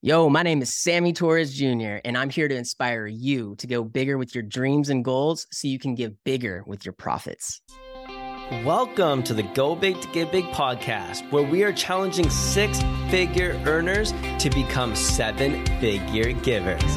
Yo, my name is Sammy Torres Jr., and I'm here to inspire you to go bigger with your dreams and goals so you can give bigger with your profits. Welcome to the Go Big to Give Big podcast, where we are challenging six figure earners to become seven figure givers.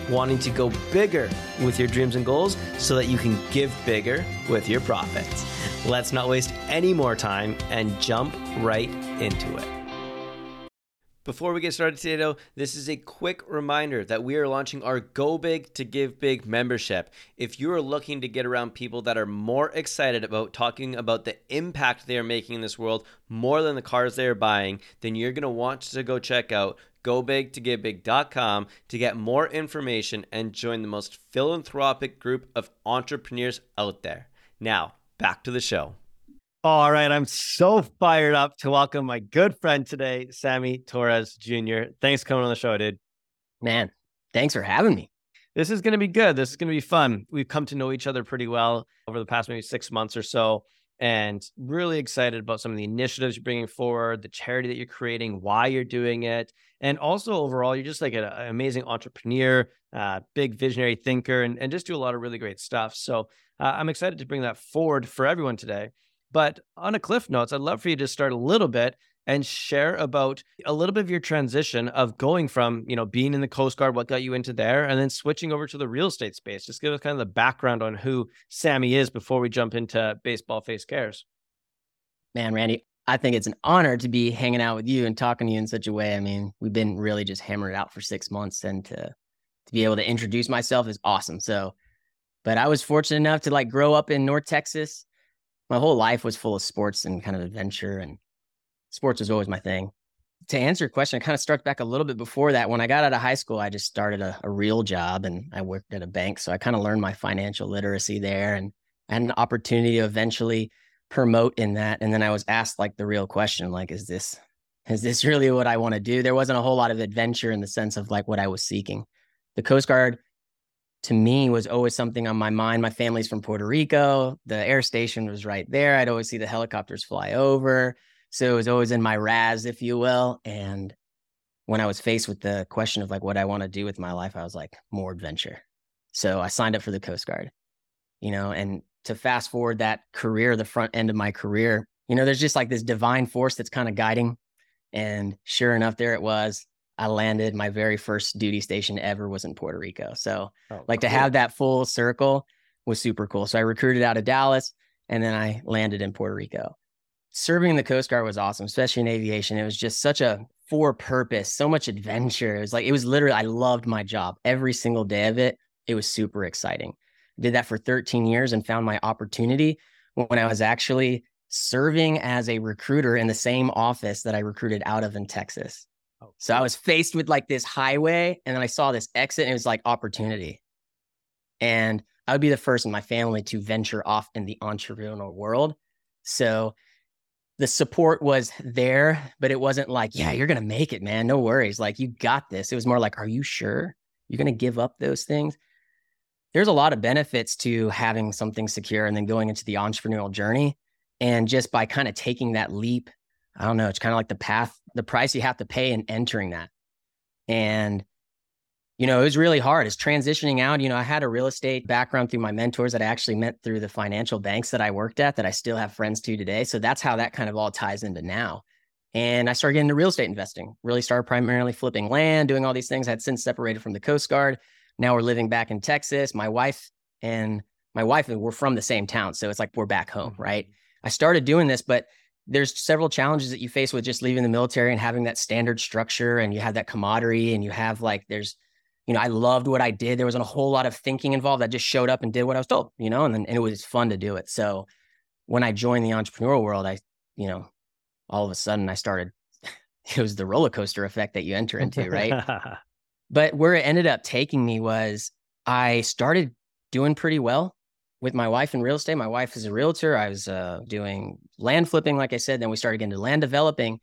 wanting to go bigger with your dreams and goals so that you can give bigger with your profits. Let's not waste any more time and jump right into it. Before we get started today, though, this is a quick reminder that we are launching our Go Big to Give Big membership. If you are looking to get around people that are more excited about talking about the impact they are making in this world more than the cars they are buying, then you're going to want to go check out gobigtogivebig.com to get more information and join the most philanthropic group of entrepreneurs out there. Now, back to the show. All right, I'm so fired up to welcome my good friend today, Sammy Torres Jr. Thanks for coming on the show, dude. Man, thanks for having me. This is going to be good. This is going to be fun. We've come to know each other pretty well over the past maybe six months or so and really excited about some of the initiatives you're bringing forward, the charity that you're creating, why you're doing it, and also overall, you're just like an amazing entrepreneur, uh, big visionary thinker, and, and just do a lot of really great stuff. So uh, I'm excited to bring that forward for everyone today. But on a cliff notes, I'd love for you to start a little bit and share about a little bit of your transition of going from, you know, being in the Coast Guard, what got you into there, and then switching over to the real estate space. Just give us kind of the background on who Sammy is before we jump into baseball face cares. Man, Randy, I think it's an honor to be hanging out with you and talking to you in such a way. I mean, we've been really just hammering it out for six months, and to to be able to introduce myself is awesome. So, but I was fortunate enough to like grow up in North Texas. My whole life was full of sports and kind of adventure, and sports was always my thing. To answer your question, I kind of start back a little bit before that. When I got out of high school, I just started a, a real job and I worked at a bank. So I kind of learned my financial literacy there and I had an opportunity to eventually promote in that. And then I was asked like the real question, like, is this is this really what I want to do? There wasn't a whole lot of adventure in the sense of like what I was seeking. The Coast Guard to me was always something on my mind. My family's from Puerto Rico. The air station was right there. I'd always see the helicopters fly over. So it was always in my RAS, if you will. And when I was faced with the question of like what I want to do with my life, I was like, more adventure. So I signed up for the Coast Guard, you know, and to fast forward that career, the front end of my career, you know, there's just like this divine force that's kind of guiding. And sure enough, there it was. I landed. My very first duty station ever was in Puerto Rico. So, oh, like cool. to have that full circle was super cool. So I recruited out of Dallas and then I landed in Puerto Rico serving the Coast Guard was awesome, especially in aviation. It was just such a for purpose, so much adventure. It was like, it was literally, I loved my job every single day of it. It was super exciting. I did that for 13 years and found my opportunity when I was actually serving as a recruiter in the same office that I recruited out of in Texas. Oh, so I was faced with like this highway and then I saw this exit and it was like opportunity. And I would be the first in my family to venture off in the entrepreneurial world. So the support was there, but it wasn't like, yeah, you're going to make it, man. No worries. Like, you got this. It was more like, are you sure you're going to give up those things? There's a lot of benefits to having something secure and then going into the entrepreneurial journey. And just by kind of taking that leap, I don't know, it's kind of like the path, the price you have to pay in entering that. And you know, it was really hard. It's transitioning out. You know, I had a real estate background through my mentors that I actually met through the financial banks that I worked at that I still have friends to today. So that's how that kind of all ties into now. And I started getting into real estate investing, really started primarily flipping land, doing all these things. I had since separated from the Coast Guard. Now we're living back in Texas. My wife and my wife, we're from the same town. So it's like we're back home, mm-hmm. right? I started doing this, but there's several challenges that you face with just leaving the military and having that standard structure and you have that camaraderie and you have like there's you know, I loved what I did. There wasn't a whole lot of thinking involved. I just showed up and did what I was told, you know, and then and it was fun to do it. So when I joined the entrepreneurial world, I, you know, all of a sudden I started, it was the roller coaster effect that you enter into, right? but where it ended up taking me was I started doing pretty well with my wife in real estate. My wife is a realtor. I was uh, doing land flipping, like I said. Then we started getting into land developing,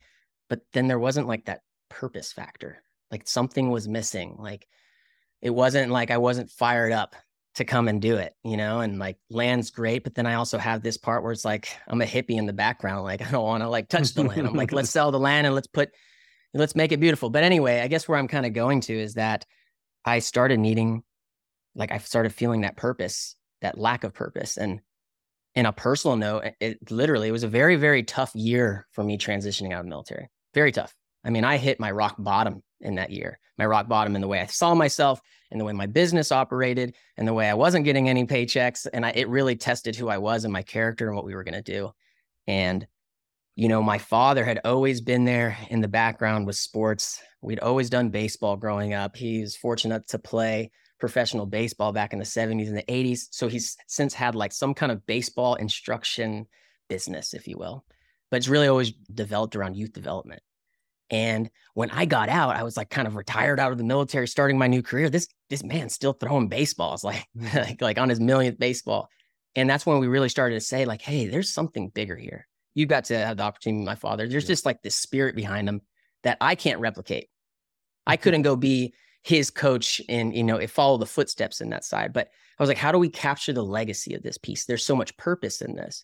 but then there wasn't like that purpose factor. Like something was missing. Like it wasn't like I wasn't fired up to come and do it, you know, and like land's great. But then I also have this part where it's like I'm a hippie in the background. Like I don't want to like touch the land. I'm like, let's sell the land and let's put, let's make it beautiful. But anyway, I guess where I'm kind of going to is that I started needing, like, I started feeling that purpose, that lack of purpose. And in a personal note, it literally it was a very, very tough year for me transitioning out of military. Very tough. I mean, I hit my rock bottom in that year, my rock bottom in the way I saw myself, and the way my business operated, and the way I wasn't getting any paychecks. And I, it really tested who I was and my character and what we were going to do. And, you know, my father had always been there in the background with sports. We'd always done baseball growing up. He was fortunate to play professional baseball back in the 70s and the 80s. So he's since had like some kind of baseball instruction business, if you will. But it's really always developed around youth development. And when I got out, I was like kind of retired out of the military, starting my new career. This this man's still throwing baseballs, like like, like on his millionth baseball. And that's when we really started to say, like, hey, there's something bigger here. You got to have the opportunity, my father. There's just like this spirit behind him that I can't replicate. I mm-hmm. couldn't go be his coach and you know follow the footsteps in that side. But I was like, how do we capture the legacy of this piece? There's so much purpose in this.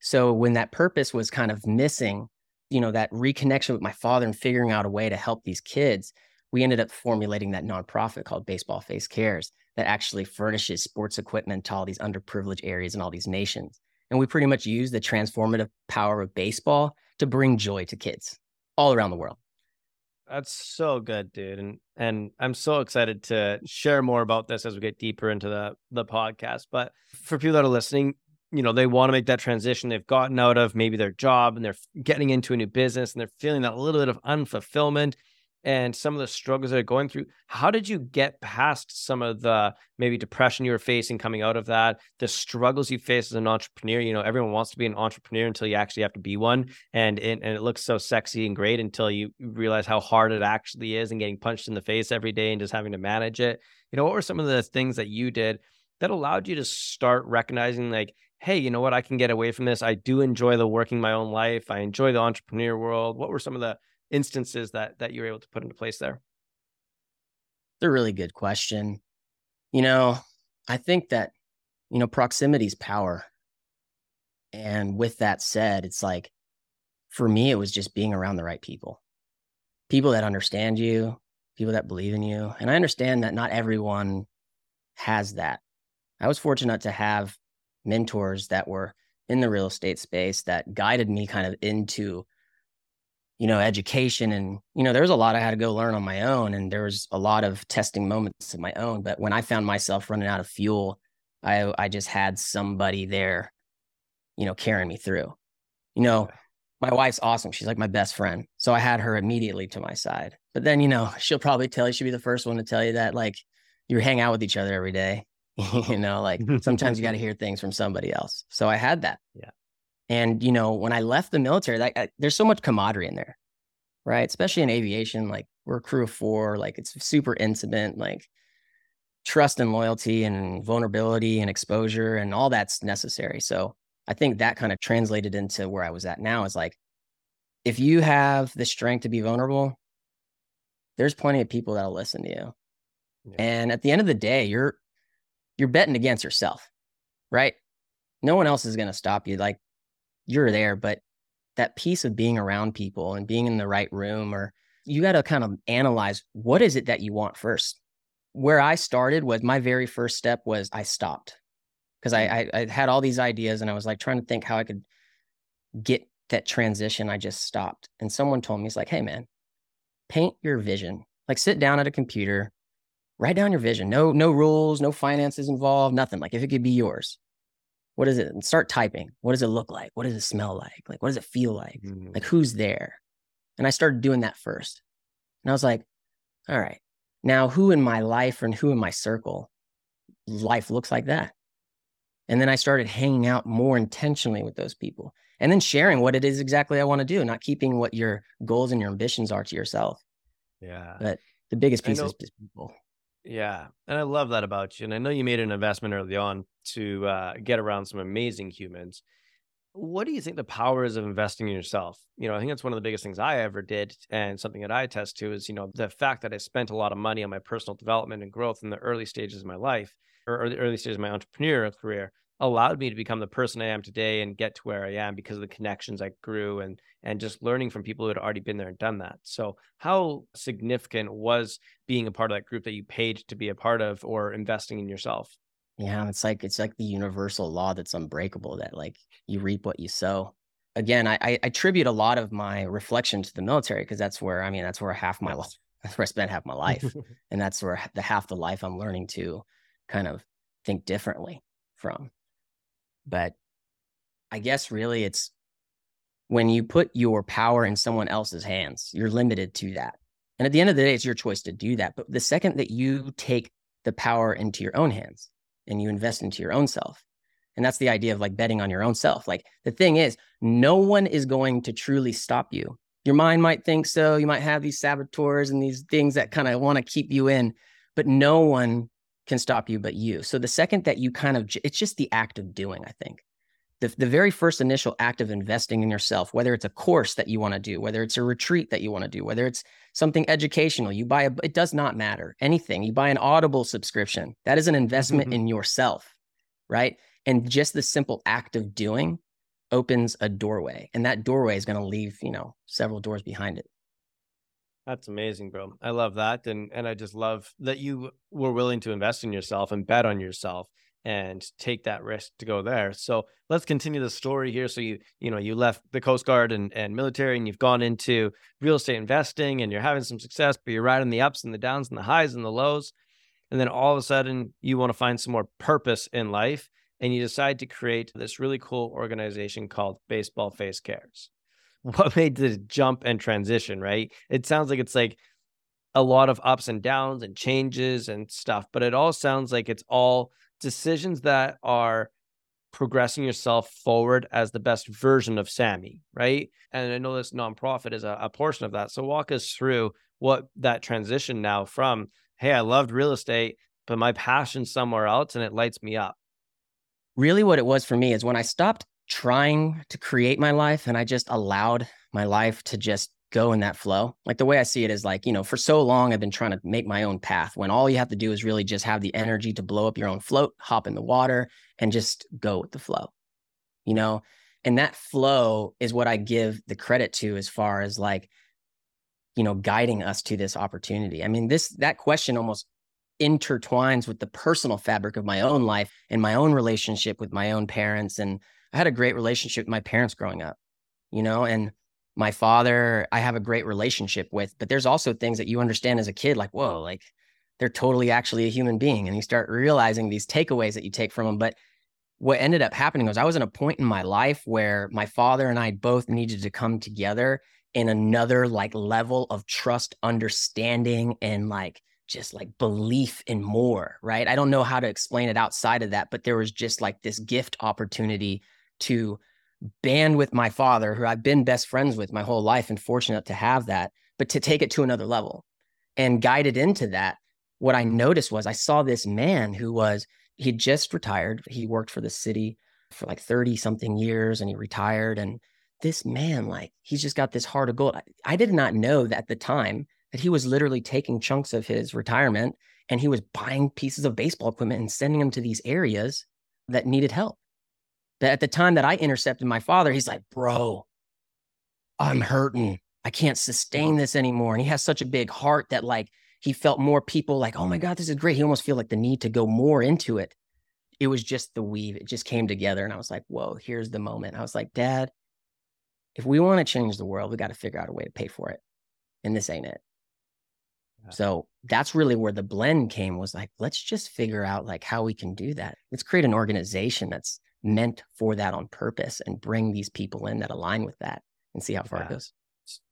So when that purpose was kind of missing, you know, that reconnection with my father and figuring out a way to help these kids, we ended up formulating that nonprofit called Baseball Face Cares that actually furnishes sports equipment to all these underprivileged areas in all these nations. And we pretty much use the transformative power of baseball to bring joy to kids all around the world. That's so good, dude. And and I'm so excited to share more about this as we get deeper into the the podcast. But for people that are listening, you know they want to make that transition. They've gotten out of maybe their job and they're getting into a new business and they're feeling that little bit of unfulfillment and some of the struggles they're going through. How did you get past some of the maybe depression you were facing coming out of that the struggles you face as an entrepreneur? You know everyone wants to be an entrepreneur until you actually have to be one and it, and it looks so sexy and great until you realize how hard it actually is and getting punched in the face every day and just having to manage it. You know what were some of the things that you did that allowed you to start recognizing like hey, you know what? I can get away from this. I do enjoy the working my own life. I enjoy the entrepreneur world. What were some of the instances that that you were able to put into place there? It's a really good question. You know, I think that, you know, proximity is power. And with that said, it's like for me, it was just being around the right people, people that understand you, people that believe in you. And I understand that not everyone has that. I was fortunate to have mentors that were in the real estate space that guided me kind of into you know education. And you know there was a lot i had to go learn on my own and there was a lot of testing moments of my own. But when i found myself running out of fuel i i just had somebody there you know carrying me through. You know my wife's awesome. She's like my best friend. So i had her immediately to my side. But then you know she'll probably tell you she'll be the first one to tell you that like you hang out with each other every day you know, like sometimes you got to hear things from somebody else. So I had that. Yeah. And, you know, when I left the military, like I, there's so much camaraderie in there, right? Especially in aviation, like we're a crew of four, like it's super intimate, like trust and loyalty and vulnerability and exposure and all that's necessary. So I think that kind of translated into where I was at now is like, if you have the strength to be vulnerable, there's plenty of people that'll listen to you. Yeah. And at the end of the day, you're you're betting against yourself, right? No one else is going to stop you. Like you're there, but that piece of being around people and being in the right room, or you got to kind of analyze what is it that you want first. Where I started was my very first step was I stopped because I. I, I had all these ideas and I was like trying to think how I could get that transition. I just stopped, and someone told me, "He's like, hey man, paint your vision. Like sit down at a computer, write down your vision. No, no rules, no finances involved, nothing. Like if it could be yours, what is it? And start typing. What does it look like? What does it smell like? Like what does it feel like? Mm-hmm. Like who's there? And I started doing that first. And I was like, all right, now who in my life and who in my circle life looks like that? And then I started hanging out more intentionally with those people and then sharing what it is exactly I want to do, not keeping what your goals and your ambitions are to yourself. Yeah. But the biggest piece is people. Yeah. And I love that about you. And I know you made an investment early on to uh, get around some amazing humans. What do you think the power is of investing in yourself? You know, I think that's one of the biggest things I ever did. And something that I attest to is, you know, the fact that I spent a lot of money on my personal development and growth in the early stages of my life or the early stages of my entrepreneurial career allowed me to become the person I am today and get to where I am because of the connections I grew and and just learning from people who had already been there and done that. So how significant was being a part of that group that you paid to be a part of or investing in yourself? Yeah, it's like it's like the universal law that's unbreakable that like you reap what you sow. Again, I, I attribute a lot of my reflection to the military because that's where I mean that's where half my life that's where I spent half my life, and that's where the half the life I'm learning to kind of think differently from. But I guess really it's when you put your power in someone else's hands, you're limited to that. And at the end of the day, it's your choice to do that. But the second that you take the power into your own hands and you invest into your own self, and that's the idea of like betting on your own self. Like the thing is, no one is going to truly stop you. Your mind might think so. You might have these saboteurs and these things that kind of want to keep you in, but no one can stop you but you. So the second that you kind of, it's just the act of doing, I think. The, the very first initial act of investing in yourself, whether it's a course that you want to do, whether it's a retreat that you want to do, whether it's something educational, you buy a, it does not matter. Anything, you buy an Audible subscription, that is an investment mm-hmm. in yourself, right? And just the simple act of doing opens a doorway. And that doorway is going to leave, you know, several doors behind it. That's amazing, bro. I love that. And and I just love that you were willing to invest in yourself and bet on yourself and take that risk to go there. So let's continue the story here. So you, you know, you left the Coast Guard and, and military and you've gone into real estate investing and you're having some success, but you're riding the ups and the downs and the highs and the lows. And then all of a sudden you want to find some more purpose in life and you decide to create this really cool organization called Baseball Face Cares what made the jump and transition, right? It sounds like it's like a lot of ups and downs and changes and stuff, but it all sounds like it's all decisions that are progressing yourself forward as the best version of Sammy, right? And I know this nonprofit is a, a portion of that. So walk us through what that transition now from, hey, I loved real estate, but my passion somewhere else and it lights me up. Really, what it was for me is when I stopped trying to create my life and I just allowed my life to just go in that flow. Like the way I see it is like, you know, for so long I've been trying to make my own path when all you have to do is really just have the energy to blow up your own float, hop in the water and just go with the flow. You know, and that flow is what I give the credit to as far as like you know guiding us to this opportunity. I mean, this that question almost intertwines with the personal fabric of my own life and my own relationship with my own parents and I had a great relationship with my parents growing up, you know, and my father, I have a great relationship with, but there's also things that you understand as a kid, like, whoa, like they're totally actually a human being. And you start realizing these takeaways that you take from them. But what ended up happening was I was in a point in my life where my father and I both needed to come together in another like level of trust, understanding, and like just like belief in more, right? I don't know how to explain it outside of that, but there was just like this gift opportunity to band with my father, who I've been best friends with my whole life and fortunate to have that, but to take it to another level and guided into that. What I noticed was I saw this man who was, he just retired. He worked for the city for like 30 something years and he retired. And this man, like, he's just got this heart of gold. I, I did not know that at the time that he was literally taking chunks of his retirement and he was buying pieces of baseball equipment and sending them to these areas that needed help that at the time that I intercepted my father, he's like, bro, I'm hurting. I can't sustain this anymore. And he has such a big heart that like he felt more people like, oh my God, this is great. He almost feel like the need to go more into it. It was just the weave. It just came together. And I was like, whoa, here's the moment. I was like, Dad, if we want to change the world, we got to figure out a way to pay for it. And this ain't it. Yeah. So that's really where the blend came was like, let's just figure out like how we can do that. Let's create an organization that's meant for that on purpose and bring these people in that align with that and see how far yeah. it goes.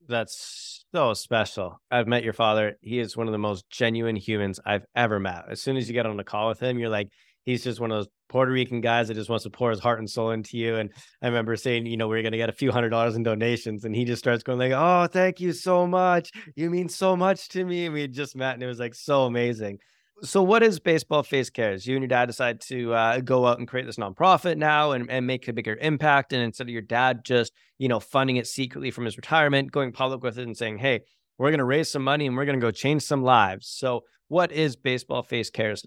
That's so special. I've met your father. He is one of the most genuine humans I've ever met. As soon as you get on a call with him, you're like, he's just one of those Puerto Rican guys that just wants to pour his heart and soul into you. And I remember saying, you know, we are going to get a few hundred dollars in donations. And he just starts going like, oh, thank you so much. You mean so much to me. And we had just met and it was like so amazing. So what is baseball face cares? You and your dad decide to uh, go out and create this nonprofit now and, and make a bigger impact and instead of your dad just you know funding it secretly from his retirement going public with it and saying hey we're going to raise some money and we're going to go change some lives. So what is baseball face cares?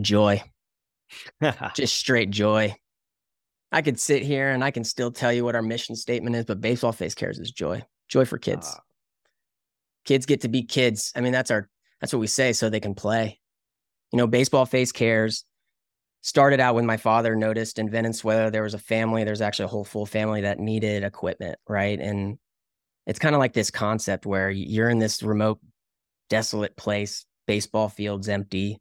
Joy. Just straight joy. I could sit here and i can still tell you what our mission statement is but baseball face cares is joy. Joy for kids. Uh, kids get to be kids. I mean that's our that's what we say so they can play. You know, baseball face cares started out when my father noticed in Venezuela there was a family, there's actually a whole full family that needed equipment, right? And it's kind of like this concept where you're in this remote, desolate place, baseball fields empty.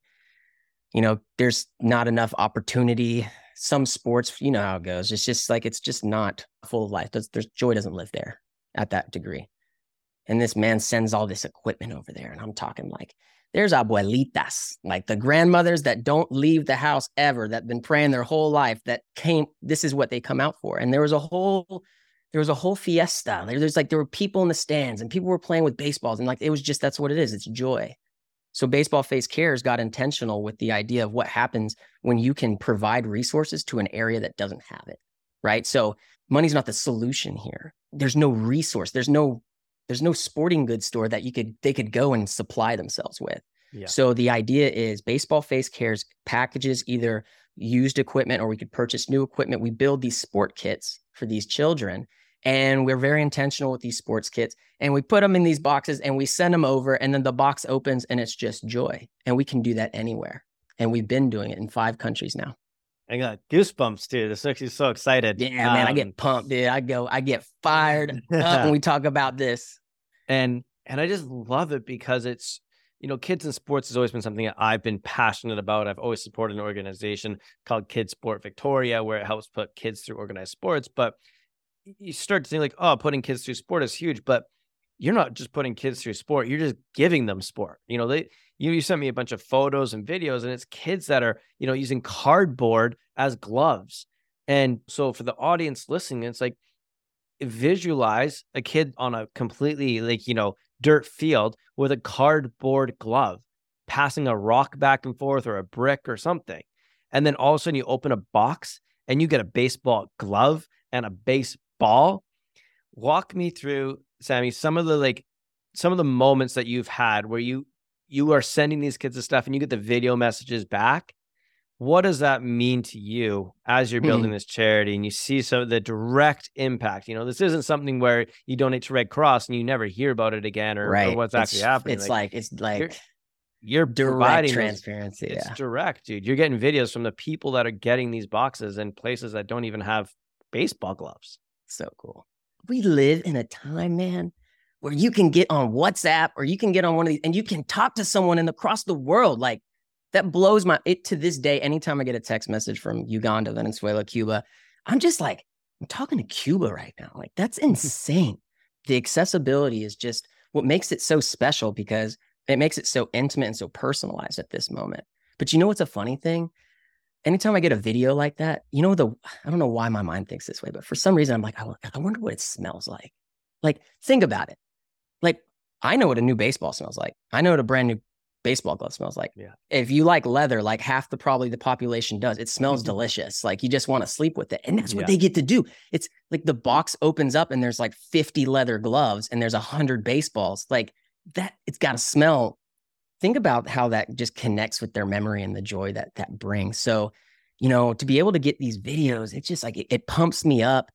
You know, there's not enough opportunity. Some sports, you know how it goes. It's just like it's just not full of life. There's, there's joy doesn't live there at that degree. And this man sends all this equipment over there. And I'm talking like, there's abuelitas, like the grandmothers that don't leave the house ever, that been praying their whole life, that came, this is what they come out for. And there was a whole, there was a whole fiesta. There's like, there were people in the stands and people were playing with baseballs. And like, it was just, that's what it is. It's joy. So Baseball Face Cares got intentional with the idea of what happens when you can provide resources to an area that doesn't have it. Right. So money's not the solution here. There's no resource. There's no there's no sporting goods store that you could they could go and supply themselves with. Yeah. So the idea is baseball face cares packages either used equipment or we could purchase new equipment. We build these sport kits for these children and we're very intentional with these sports kits and we put them in these boxes and we send them over and then the box opens and it's just joy and we can do that anywhere and we've been doing it in five countries now I got goosebumps, dude. This makes me so excited. Yeah, um, man, I get um, pumped, dude. I go, I get fired up when we talk about this. And and I just love it because it's you know, kids in sports has always been something that I've been passionate about. I've always supported an organization called Kids Sport Victoria, where it helps put kids through organized sports. But you start to think like, oh, putting kids through sport is huge, but you're not just putting kids through sport; you're just giving them sport. You know, they you you sent me a bunch of photos and videos, and it's kids that are you know using cardboard as gloves. And so for the audience listening, it's like visualize a kid on a completely like you know dirt field with a cardboard glove passing a rock back and forth or a brick or something and then all of a sudden you open a box and you get a baseball glove and a baseball? Walk me through sammy some of the like some of the moments that you've had where you you are sending these kids the stuff and you get the video messages back what does that mean to you as you're building mm. this charity and you see some of the direct impact you know this isn't something where you donate to red cross and you never hear about it again or, right. or what's it's, actually happening it's like, like it's like you're, you're direct transparency those, yeah. it's direct dude you're getting videos from the people that are getting these boxes in places that don't even have baseball gloves so cool we live in a time man where you can get on whatsapp or you can get on one of these and you can talk to someone in across the world like that blows my it to this day. Anytime I get a text message from Uganda, Venezuela, Cuba, I'm just like, I'm talking to Cuba right now. Like that's insane. the accessibility is just what makes it so special because it makes it so intimate and so personalized at this moment. But you know what's a funny thing? Anytime I get a video like that, you know the I don't know why my mind thinks this way, but for some reason I'm like, oh, I, I wonder what it smells like. Like think about it. Like I know what a new baseball smells like. I know what a brand new baseball glove smells like. Yeah. If you like leather, like half the probably the population does, it smells mm-hmm. delicious. Like you just want to sleep with it. And that's what yeah. they get to do. It's like the box opens up and there's like 50 leather gloves and there's a hundred baseballs. Like that, it's got to smell. Think about how that just connects with their memory and the joy that that brings. So, you know, to be able to get these videos, it's just like it, it pumps me up.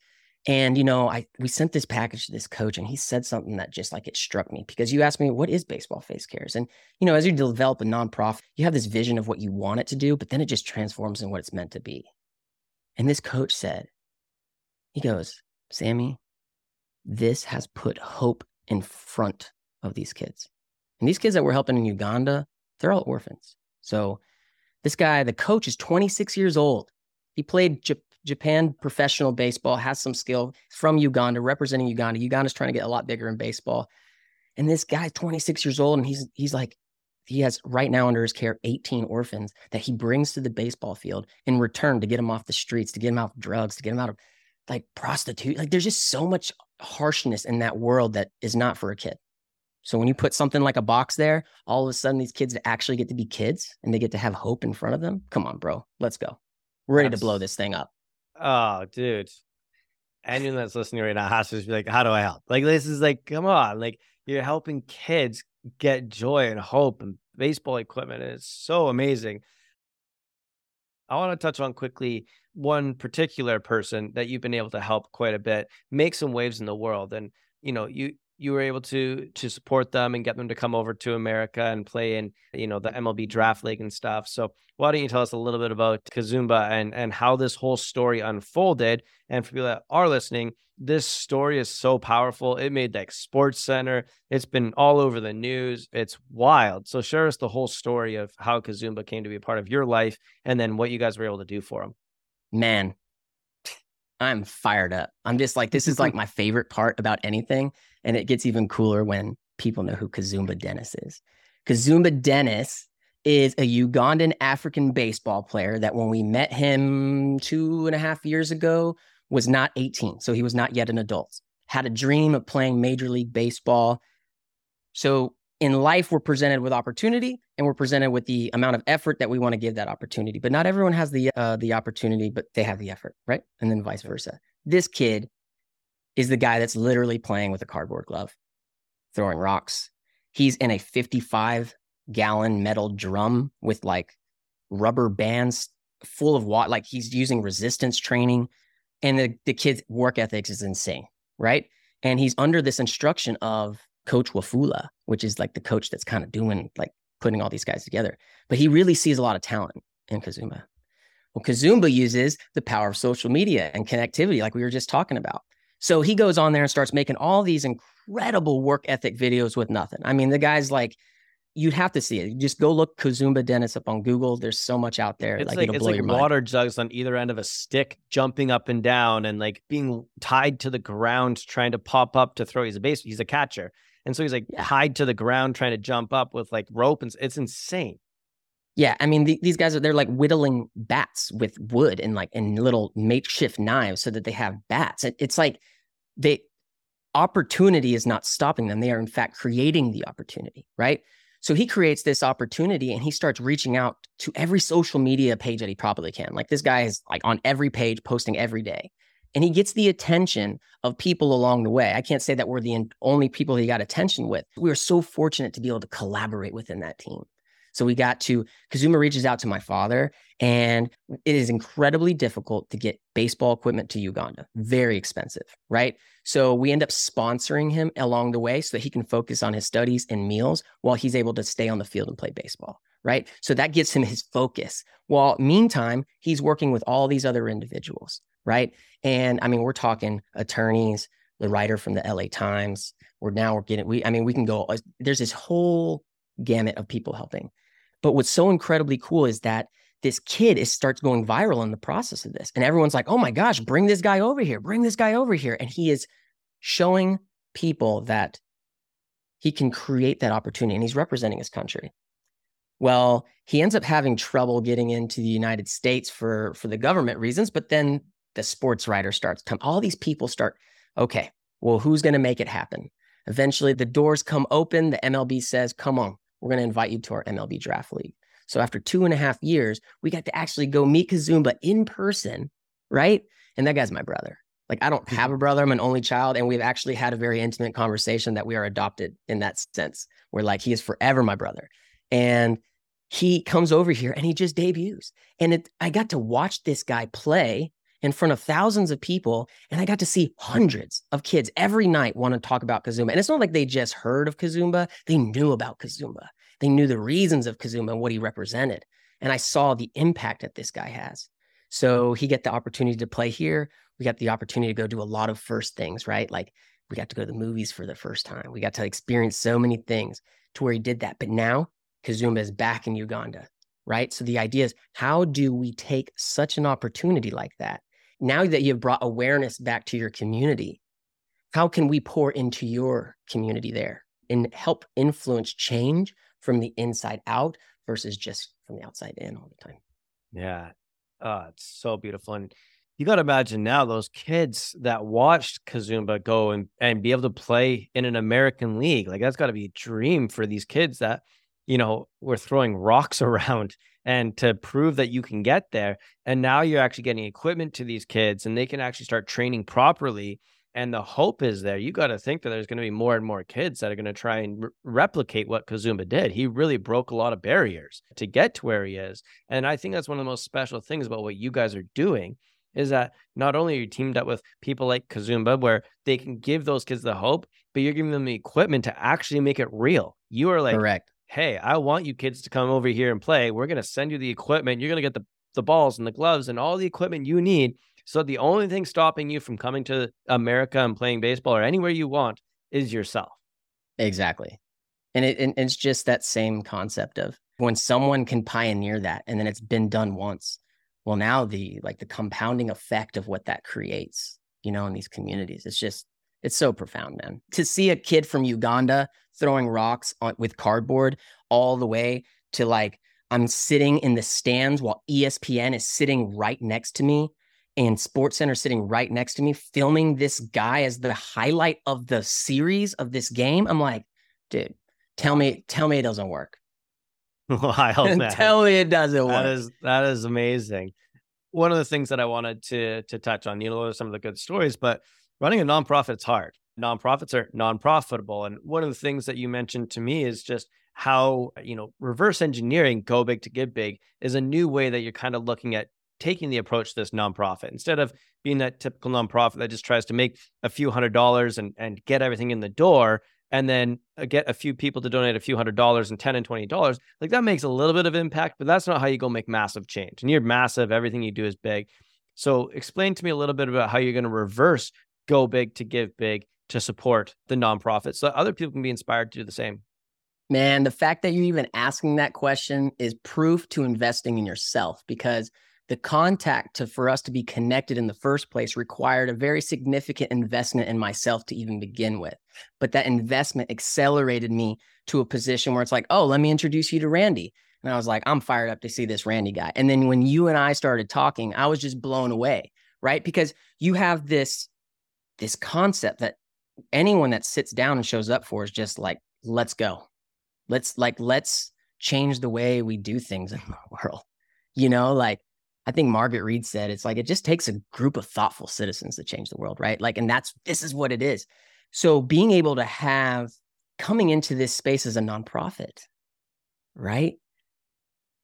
And you know, I we sent this package to this coach, and he said something that just like it struck me because you asked me what is baseball face cares, and you know, as you develop a nonprofit, you have this vision of what you want it to do, but then it just transforms in what it's meant to be. And this coach said, he goes, Sammy, this has put hope in front of these kids, and these kids that we're helping in Uganda, they're all orphans. So this guy, the coach, is 26 years old. He played Japan professional baseball, has some skill from Uganda, representing Uganda. Uganda's trying to get a lot bigger in baseball. And this guy's 26 years old and he's he's like he has right now under his care 18 orphans that he brings to the baseball field in return to get them off the streets, to get them out of drugs, to get them out of like prostitute. Like there's just so much harshness in that world that is not for a kid. So when you put something like a box there, all of a sudden these kids actually get to be kids and they get to have hope in front of them. Come on, bro. Let's go. We're ready That's, to blow this thing up. Oh, dude. Anyone that's listening right now has to be like, how do I help? Like, this is like, come on. Like, you're helping kids get joy and hope and baseball equipment. And It's so amazing. I want to touch on quickly one particular person that you've been able to help quite a bit make some waves in the world. And, you know, you, you were able to to support them and get them to come over to America and play in you know the MLB draft league and stuff. So why don't you tell us a little bit about Kazumba and and how this whole story unfolded? And for people that are listening, this story is so powerful. It made like Sports Center. It's been all over the news. It's wild. So share us the whole story of how Kazumba came to be a part of your life and then what you guys were able to do for him. Man, I'm fired up. I'm just like, this is like my favorite part about anything and it gets even cooler when people know who Kazumba Dennis is. Kazumba Dennis is a Ugandan African baseball player that when we met him two and a half years ago was not 18. So he was not yet an adult. Had a dream of playing Major League Baseball. So in life, we're presented with opportunity and we're presented with the amount of effort that we want to give that opportunity. But not everyone has the uh, the opportunity, but they have the effort, right? And then vice versa. This kid is the guy that's literally playing with a cardboard glove, throwing rocks. He's in a 55 gallon metal drum with like rubber bands full of water. Like he's using resistance training. And the, the kid's work ethics is insane, right? And he's under this instruction of Coach Wafula, which is like the coach that's kind of doing like putting all these guys together. But he really sees a lot of talent in Kazumba. Well, Kazumba uses the power of social media and connectivity, like we were just talking about. So he goes on there and starts making all these incredible work ethic videos with nothing. I mean, the guy's like, you'd have to see it. Just go look Kazumba Dennis up on Google. There's so much out there. It's like, like it's like water mind. jugs on either end of a stick, jumping up and down, and like being tied to the ground, trying to pop up to throw. He's a base. He's a catcher, and so he's like yeah. tied to the ground, trying to jump up with like rope, and it's insane. Yeah, I mean the, these guys are they're like whittling bats with wood and like and little makeshift knives so that they have bats. It, it's like they opportunity is not stopping them. They are in fact creating the opportunity, right? So he creates this opportunity and he starts reaching out to every social media page that he probably can. Like this guy is like on every page posting every day. And he gets the attention of people along the way. I can't say that we're the only people he got attention with. We were so fortunate to be able to collaborate within that team. So we got to, Kazumba reaches out to my father, and it is incredibly difficult to get baseball equipment to Uganda, very expensive, right? So we end up sponsoring him along the way so that he can focus on his studies and meals while he's able to stay on the field and play baseball, right? So that gives him his focus. While meantime, he's working with all these other individuals, right? And I mean, we're talking attorneys, the writer from the LA Times. We're now we're getting we I mean, we can go there's this whole gamut of people helping. But what's so incredibly cool is that this kid is starts going viral in the process of this. And everyone's like, oh my gosh, bring this guy over here, bring this guy over here. And he is showing people that he can create that opportunity and he's representing his country. Well, he ends up having trouble getting into the United States for, for the government reasons, but then the sports writer starts come. All these people start, okay, well, who's going to make it happen? Eventually, the doors come open. The MLB says, come on, we're going to invite you to our MLB draft league. So after two and a half years, we got to actually go meet Kazumba in person, right? And that guy's my brother. Like I don't have a brother, I'm an only child, and we've actually had a very intimate conversation that we are adopted in that sense. Where like he is forever my brother, and he comes over here and he just debuts, and it, I got to watch this guy play in front of thousands of people. And I got to see hundreds of kids every night want to talk about Kazumba. And it's not like they just heard of Kazumba, they knew about Kazumba. They knew the reasons of Kazumba and what he represented. And I saw the impact that this guy has. So he got the opportunity to play here. We got the opportunity to go do a lot of first things, right? Like we got to go to the movies for the first time. We got to experience so many things to where he did that. But now Kazumba is back in Uganda, right? So the idea is how do we take such an opportunity like that now that you've brought awareness back to your community, how can we pour into your community there and help influence change from the inside out versus just from the outside in all the time? Yeah. Uh, it's so beautiful. And You got to imagine now those kids that watched Kazumba go and, and be able to play in an American league. Like that's got to be a dream for these kids that, you know, were throwing rocks around and to prove that you can get there. And now you're actually getting equipment to these kids and they can actually start training properly. And the hope is there. You got to think that there's going to be more and more kids that are going to try and re- replicate what Kazumba did. He really broke a lot of barriers to get to where he is. And I think that's one of the most special things about what you guys are doing is that not only are you teamed up with people like Kazumba, where they can give those kids the hope, but you're giving them the equipment to actually make it real. You are like, correct hey, I want you kids to come over here and play. We're going to send you the equipment. You're going to get the, the balls and the gloves and all the equipment you need. So the only thing stopping you from coming to America and playing baseball or anywhere you want is yourself. Exactly. And, it, and it's just that same concept of when someone can pioneer that and then it's been done once. Well, now the like the compounding effect of what that creates, you know, in these communities, it's just it's so profound, man. To see a kid from Uganda throwing rocks on, with cardboard all the way to like I'm sitting in the stands while ESPN is sitting right next to me and Sports Center sitting right next to me, filming this guy as the highlight of the series of this game. I'm like, dude, tell me, tell me it doesn't work. Wild, man. tell me it doesn't work. That is that is amazing. One of the things that I wanted to to touch on, you know, some of the good stories, but running a nonprofit is hard. Nonprofits are non-profitable. And one of the things that you mentioned to me is just how, you know, reverse engineering, go big to get big, is a new way that you're kind of looking at taking the approach to this nonprofit instead of being that typical nonprofit that just tries to make a few hundred dollars and, and get everything in the door and then uh, get a few people to donate a few hundred dollars and 10 and 20 dollars like that makes a little bit of impact but that's not how you go make massive change and you're massive everything you do is big so explain to me a little bit about how you're going to reverse go big to give big to support the nonprofit so other people can be inspired to do the same. Man, the fact that you're even asking that question is proof to investing in yourself because the contact to for us to be connected in the first place required a very significant investment in myself to even begin with. But that investment accelerated me to a position where it's like, oh, let me introduce you to Randy. And I was like, I'm fired up to see this Randy guy. And then when you and I started talking, I was just blown away, right? Because you have this this concept that anyone that sits down and shows up for is just like, let's go. Let's like, let's change the way we do things in the world. You know, like I think Margaret Mead said, it's like it just takes a group of thoughtful citizens to change the world, right? Like, and that's this is what it is. So being able to have coming into this space as a nonprofit, right?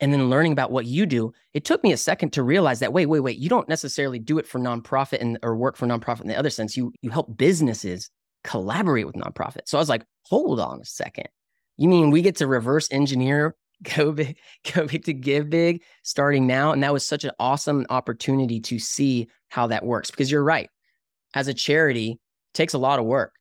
And then learning about what you do, it took me a second to realize that wait, wait, wait, you don't necessarily do it for nonprofit and or work for nonprofit in the other sense. You you help businesses collaborate with nonprofits. So I was like, hold on a second. You mean we get to reverse engineer go big, go big to give big starting now? And that was such an awesome opportunity to see how that works because you're right. As a charity, takes a lot of work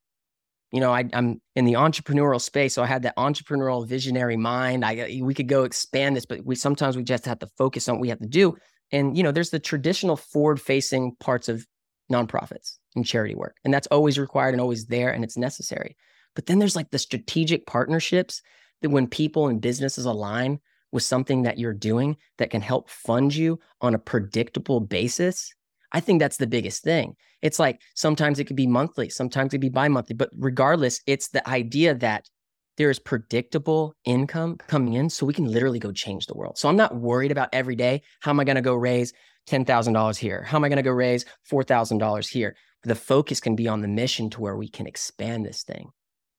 you know, I, am in the entrepreneurial space, so I had that entrepreneurial visionary mind. I we could go expand this, but we sometimes we just have to focus on what we have to do. And you know, there's the traditional forward-facing parts of nonprofits and charity work, and that's always required and always there, and it's necessary. But then there's like the strategic partnerships that when people and businesses align with something that you're doing that can help fund you on a predictable basis I think that's the biggest thing. It's like sometimes it could be monthly, sometimes it could be bi monthly, but regardless, it's the idea that there is predictable income coming in so we can literally go change the world. So I'm not worried about every day. How am I going to go raise $10,000 here? How am I going to go raise $4,000 here? The focus can be on the mission to where we can expand this thing.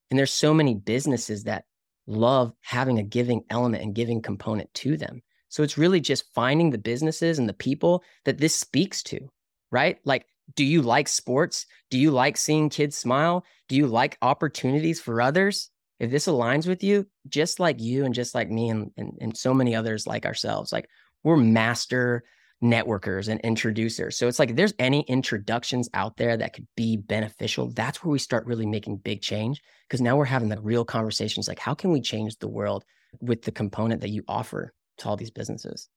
And there's so many businesses that love having a giving element and giving component to them. So it's really just finding the businesses and the people that this speaks to right? Like, do you like sports? Do you like seeing kids smile? Do you like opportunities for others? If this aligns with you, just like you and just like me and, and, and so many others like ourselves, like we're master networkers and introducers. So it's like if there's any introductions out there that could be beneficial, that's where we start really making big change. Because now we're having the real conversations like, how can we change the world with the component that you offer to all these businesses?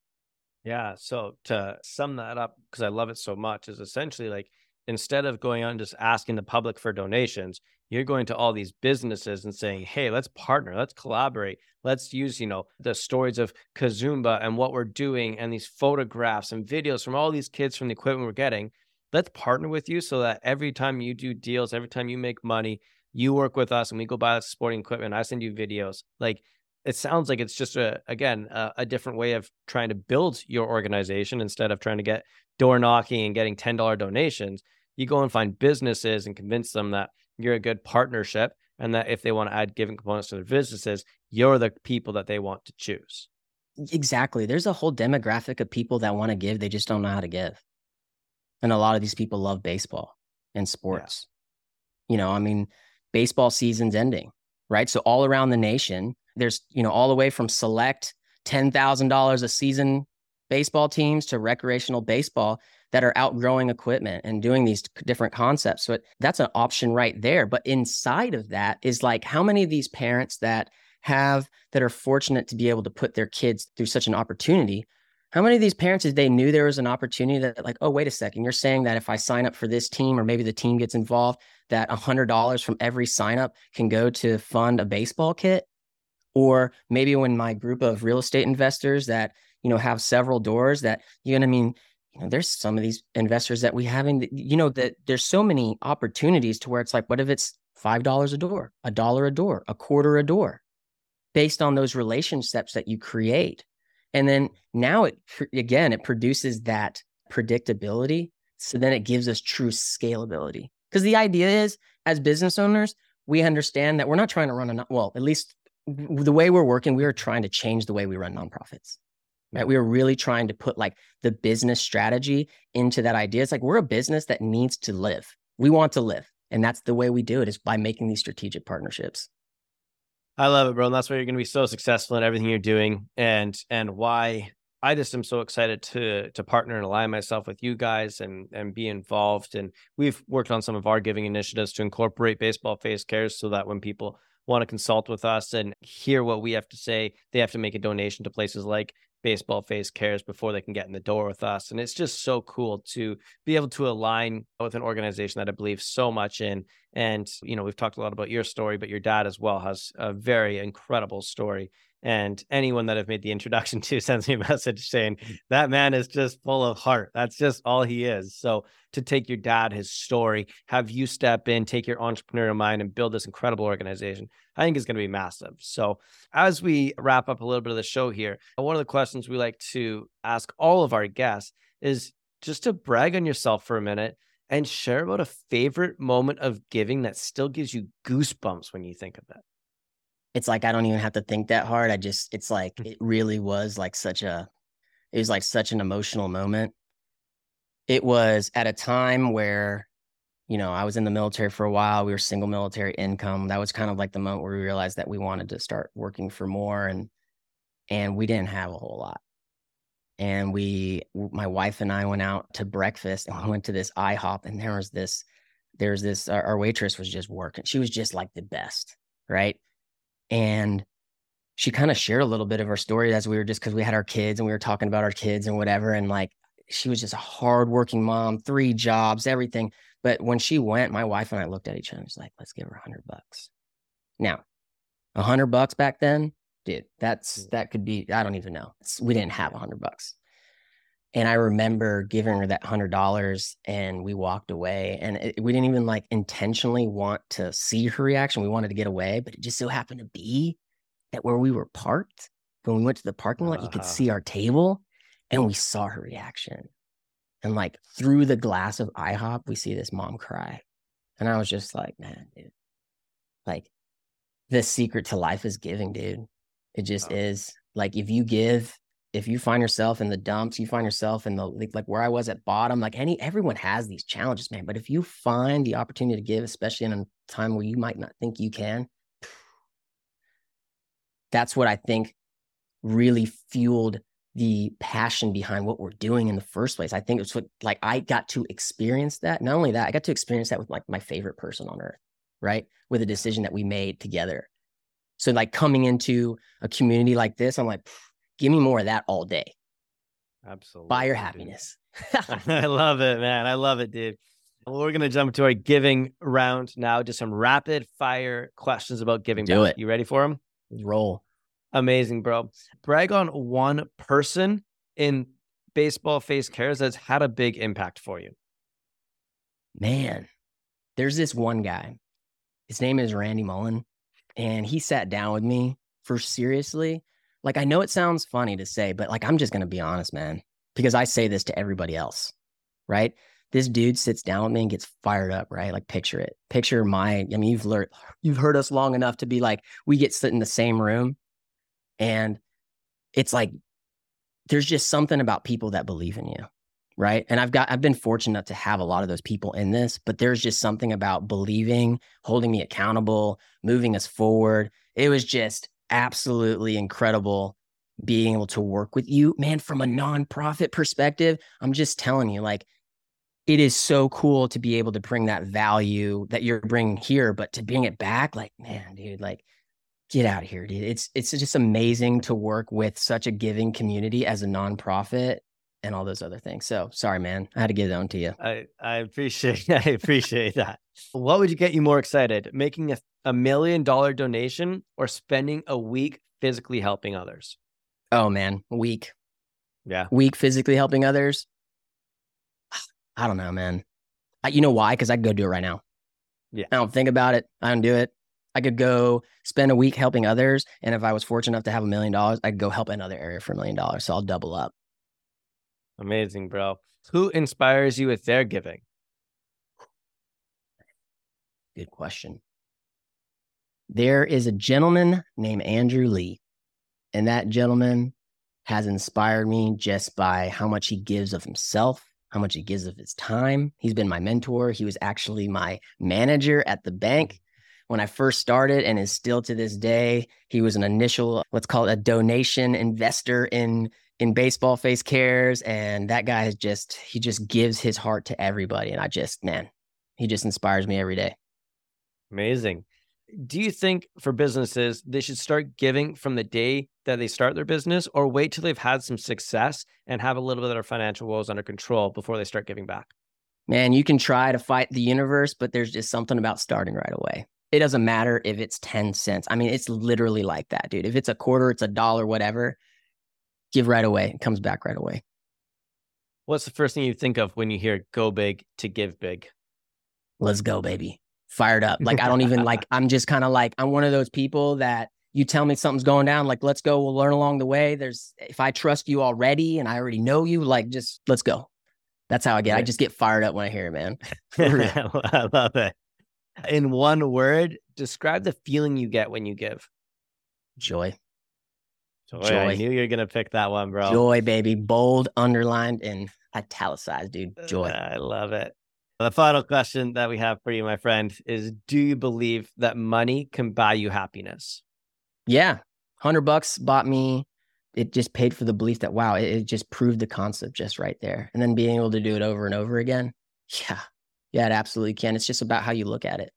Yeah. So to sum that up, because I love it so much, is essentially like instead of going and just asking the public for donations, you're going to all these businesses and saying, hey, let's partner, let's collaborate, let's use, you know, the stories of Kazumba and what we're doing and these photographs and videos from all these kids from the equipment we're getting. Let's partner with you so that every time you do deals, every time you make money, you work with us and we go buy the sporting equipment. I send you videos. Like it sounds like it's just a again a, a, different way of trying to build your organization instead of trying to get door knocking and getting ten dollar donations. You go and find businesses and convince them that you're a good partnership and that if they want to add giving components to their businesses, you're the people that they want to choose. Exactly. There's a whole demographic of people that want to give, they just don't know how to give. And a lot of these people love baseball and sports. Yeah. You know, I mean, baseball season's ending, right? So all around the nation, there's, you know, all the way from select $10,000 a season baseball teams to recreational baseball that are outgrowing equipment and doing these different concepts. So that's an option right there. But inside of that is like how many of these parents that have that are fortunate to be able to put their kids through such an opportunity how many of these parents is they knew there was an opportunity that like oh wait a second you're saying that if i sign up for this team or maybe the team gets involved that $100 from every sign up can go to fund a baseball kit or maybe when my group of real estate investors that you know have several doors that you know what i mean you know there's some of these investors that we having you know that there's so many opportunities to where it's like what if it's five dollars a door a dollar a door a quarter a door based on those relationships that you create and then now it, again, it produces that predictability. So then it gives us true scalability. Because the idea is, as business owners, we understand that we're not trying to run a, well, at least the way we're working, we are trying to change the way we run nonprofits. Right. We mm-hmm. are really trying to put like the business strategy into that idea. It's like we're a business that needs to live. We want to live. And that's the way we do it is by making these strategic partnerships. I love it, bro. And that's why you're going to be so successful in everything you're doing, and and why I just am so excited to to partner and align myself with you guys and and be involved. And we've worked on some of our giving initiatives to incorporate baseball face cares so that when people want to consult with us and hear what we have to say, they have to make a donation to places like baseball face cares before they can get in the door with us. And it's just so cool to be able to align with an organization that I believe so much in. And, you know, we've talked a lot about your story, but your dad as well has a very incredible story. And anyone that I've made the introduction to sends me a message saying that man is just full of heart. That's just all he is. So to take your dad, his story, have you step in, take your entrepreneurial mind and build this incredible organization, I think is going to be massive. So as we wrap up a little bit of the show here, one of the questions we like to ask all of our guests is just to brag on yourself for a minute and share about a favorite moment of giving that still gives you goosebumps when you think of it it's like I don't even have to think that hard. I just it's like mm. it really was like such a it was like such an emotional moment. It was at a time where you know, I was in the military for a while. We were single military income. That was kind of like the moment where we realized that we wanted to start working for more and and we didn't have a whole lot. And we my wife and I went out to breakfast and we went to this IHOP and there was this there's this our, our waitress was just working. She was just like the best, right? And she kind of shared a little bit of her story as we were just because we had our kids and we were talking about our kids and whatever. And like she was just a hardworking mom, three jobs, everything. But when she went, my wife and I looked at each other and was like, let's give her a hundred bucks. Now, a hundred bucks back then, dude, that's mm. that could be, I don't even know. It's, we didn't have a hundred bucks. And I remember giving her that hundred dollars and we walked away and it, we didn't even like intentionally want to see her reaction. We wanted to get away, but it just so happened to be that where we were parked, when we went to the parking lot, uh-huh. you could uh-huh. see our table and we saw her reaction. And like through the glass of IHOP, we see this mom cry. And I was just like, man, dude, like the secret to life is giving, dude. It just oh. is. Like if you give, if you find yourself in the dumps, you find yourself in the like, like where I was at bottom, like any everyone has these challenges, man. But if you find the opportunity to give, especially in a time where you might not think you can, that's what I think really fueled the passion behind what we're doing in the first place. I think it's what like I got to experience that. Not only that, I got to experience that with like my favorite person on earth, right? With a decision that we made together. So like coming into a community like this, I'm like, Give me more of that all day. Absolutely. Buy your happiness. I love it, man. I love it, dude. Well, we're going to jump to our giving round now. Just some rapid fire questions about giving. Do back. it. You ready for them? Roll. Amazing, bro. Brag on one person in baseball face cares that's had a big impact for you. Man, there's this one guy. His name is Randy Mullen. And he sat down with me for seriously. Like, I know it sounds funny to say, but like, I'm just going to be honest, man, because I say this to everybody else, right? This dude sits down with me and gets fired up, right? Like, picture it. Picture my, I mean, you've learned, you've heard us long enough to be like, we get sit in the same room and it's like, there's just something about people that believe in you right and i've got i've been fortunate enough to have a lot of those people in this but there's just something about believing holding me accountable moving us forward it was just absolutely incredible being able to work with you. Man from a nonprofit perspective i'm just telling you like it is so cool to be able to bring that value that you're bringing here but to bring it back like man dude like get out of here dude. It's it's just amazing to work with such a giving community as a nonprofit and all those other things. So sorry, man. I had to get it on to you. I, I appreciate I appreciate that. What would you get you more excited? Making a, a million dollar donation or spending a week physically helping others? Oh man, week. Yeah. Week physically helping others. I don't know, man. I, you know why? Because I could go do it right now. Yeah. I don't think about it. I don't do it. I could go spend a week helping others. And if I was fortunate enough to have a million dollars, I'd go help another area for a million dollars. So I'll double up. Amazing, bro. Who inspires you with their giving? Good question. There is a gentleman named Andrew Lee, and that gentleman has inspired me just by how much he gives of himself, how much he gives of his time. He's been my mentor. He was actually my manager at the bank when I first started and is still to this day. He was an initial, let's call it a donation investor in in baseball face cares and that guy is just he just gives his heart to everybody and I just man, he just inspires me every day. Amazing. Do you think for businesses, they should start giving from the day that they start their business or wait till they've had some success and have a little bit of their financial woes under control before they start giving back? Man, you can try to fight the universe, but there's just something about starting right away. It doesn't matter if it's 10 cents. I mean, it's literally like that, dude. If it's a quarter, it's a dollar, whatever, give right away. It comes back right away. What's the first thing you think of when you hear go big to give big? Let's go, baby. Fired up. Like, I don't even like, I'm just kind of like, I'm one of those people that you tell me something's going down, like, let's go. We'll learn along the way. There's, if I trust you already and I already know you, like, just let's go. That's how I get. I just get fired up when I hear it, man. I love it. In one word, describe the feeling you get when you give. Joy. Joy. Joy. I knew you were gonna pick that one, bro. Joy, baby. Bold, underlined, and italicized, dude. Joy. Uh, I love it. The final question that we have for you, my friend, is do you believe that money can buy you happiness? Yeah. 100 bucks bought me. It just paid for the belief that, wow, it, it just proved the concept just right there. And then being able to do it over and over again. Yeah. Yeah, it absolutely can. It's just about how you look at it.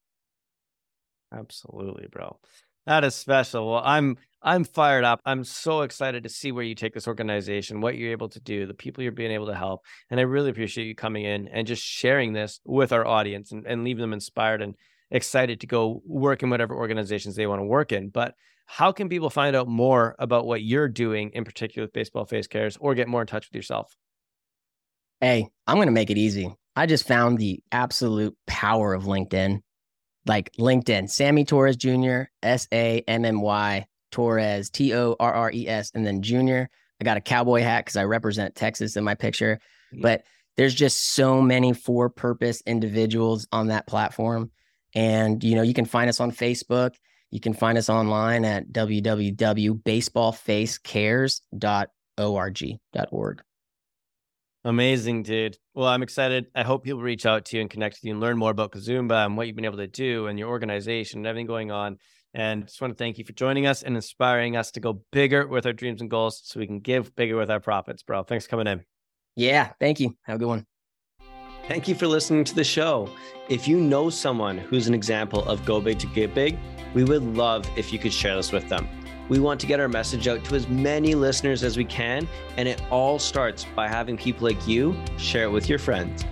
Absolutely, bro. That is special. Well, I'm I'm fired up. I'm so excited to see where you take this organization, what you're able to do, the people you're being able to help. And I really appreciate you coming in and just sharing this with our audience and, and leave them inspired and excited to go work in whatever organizations they want to work in. But how can people find out more about what you're doing in particular with Baseball Face Cares or get more in touch with yourself? Hey, I'm going to make it easy. I just found the absolute power of LinkedIn. Like LinkedIn, Sammy Torres Jr., S A M M Y Torres, T O R R E S, and then Junior. I got a cowboy hat because I represent Texas in my picture. Mhm. But there's just so many for purpose individuals on that platform. And, you know, you can find us on Facebook. You can find us online at www.baseballfacecares.org.org. Amazing, dude. Well, I'm excited. I hope people reach out to you and connect with you and learn more about Kazumba and what you've been able to do and your organization and everything going on. And just want to thank you for joining us and inspiring us to go bigger with our dreams and goals so we can give bigger with our profits, bro. Thanks for coming in. Yeah. Thank you. Have a good one. Thank you for listening to the show. If you know someone who's an example of go big to get big, we would love if you could share this with them. We want to get our message out to as many listeners as we can, and it all starts by having people like you share it with your friends.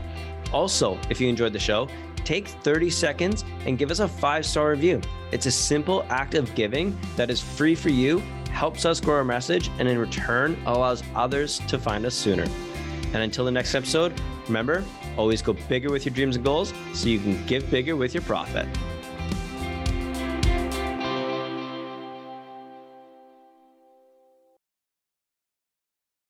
Also, if you enjoyed the show, take 30 seconds and give us a five star review. It's a simple act of giving that is free for you, helps us grow our message, and in return allows others to find us sooner. And until the next episode, remember always go bigger with your dreams and goals so you can give bigger with your profit.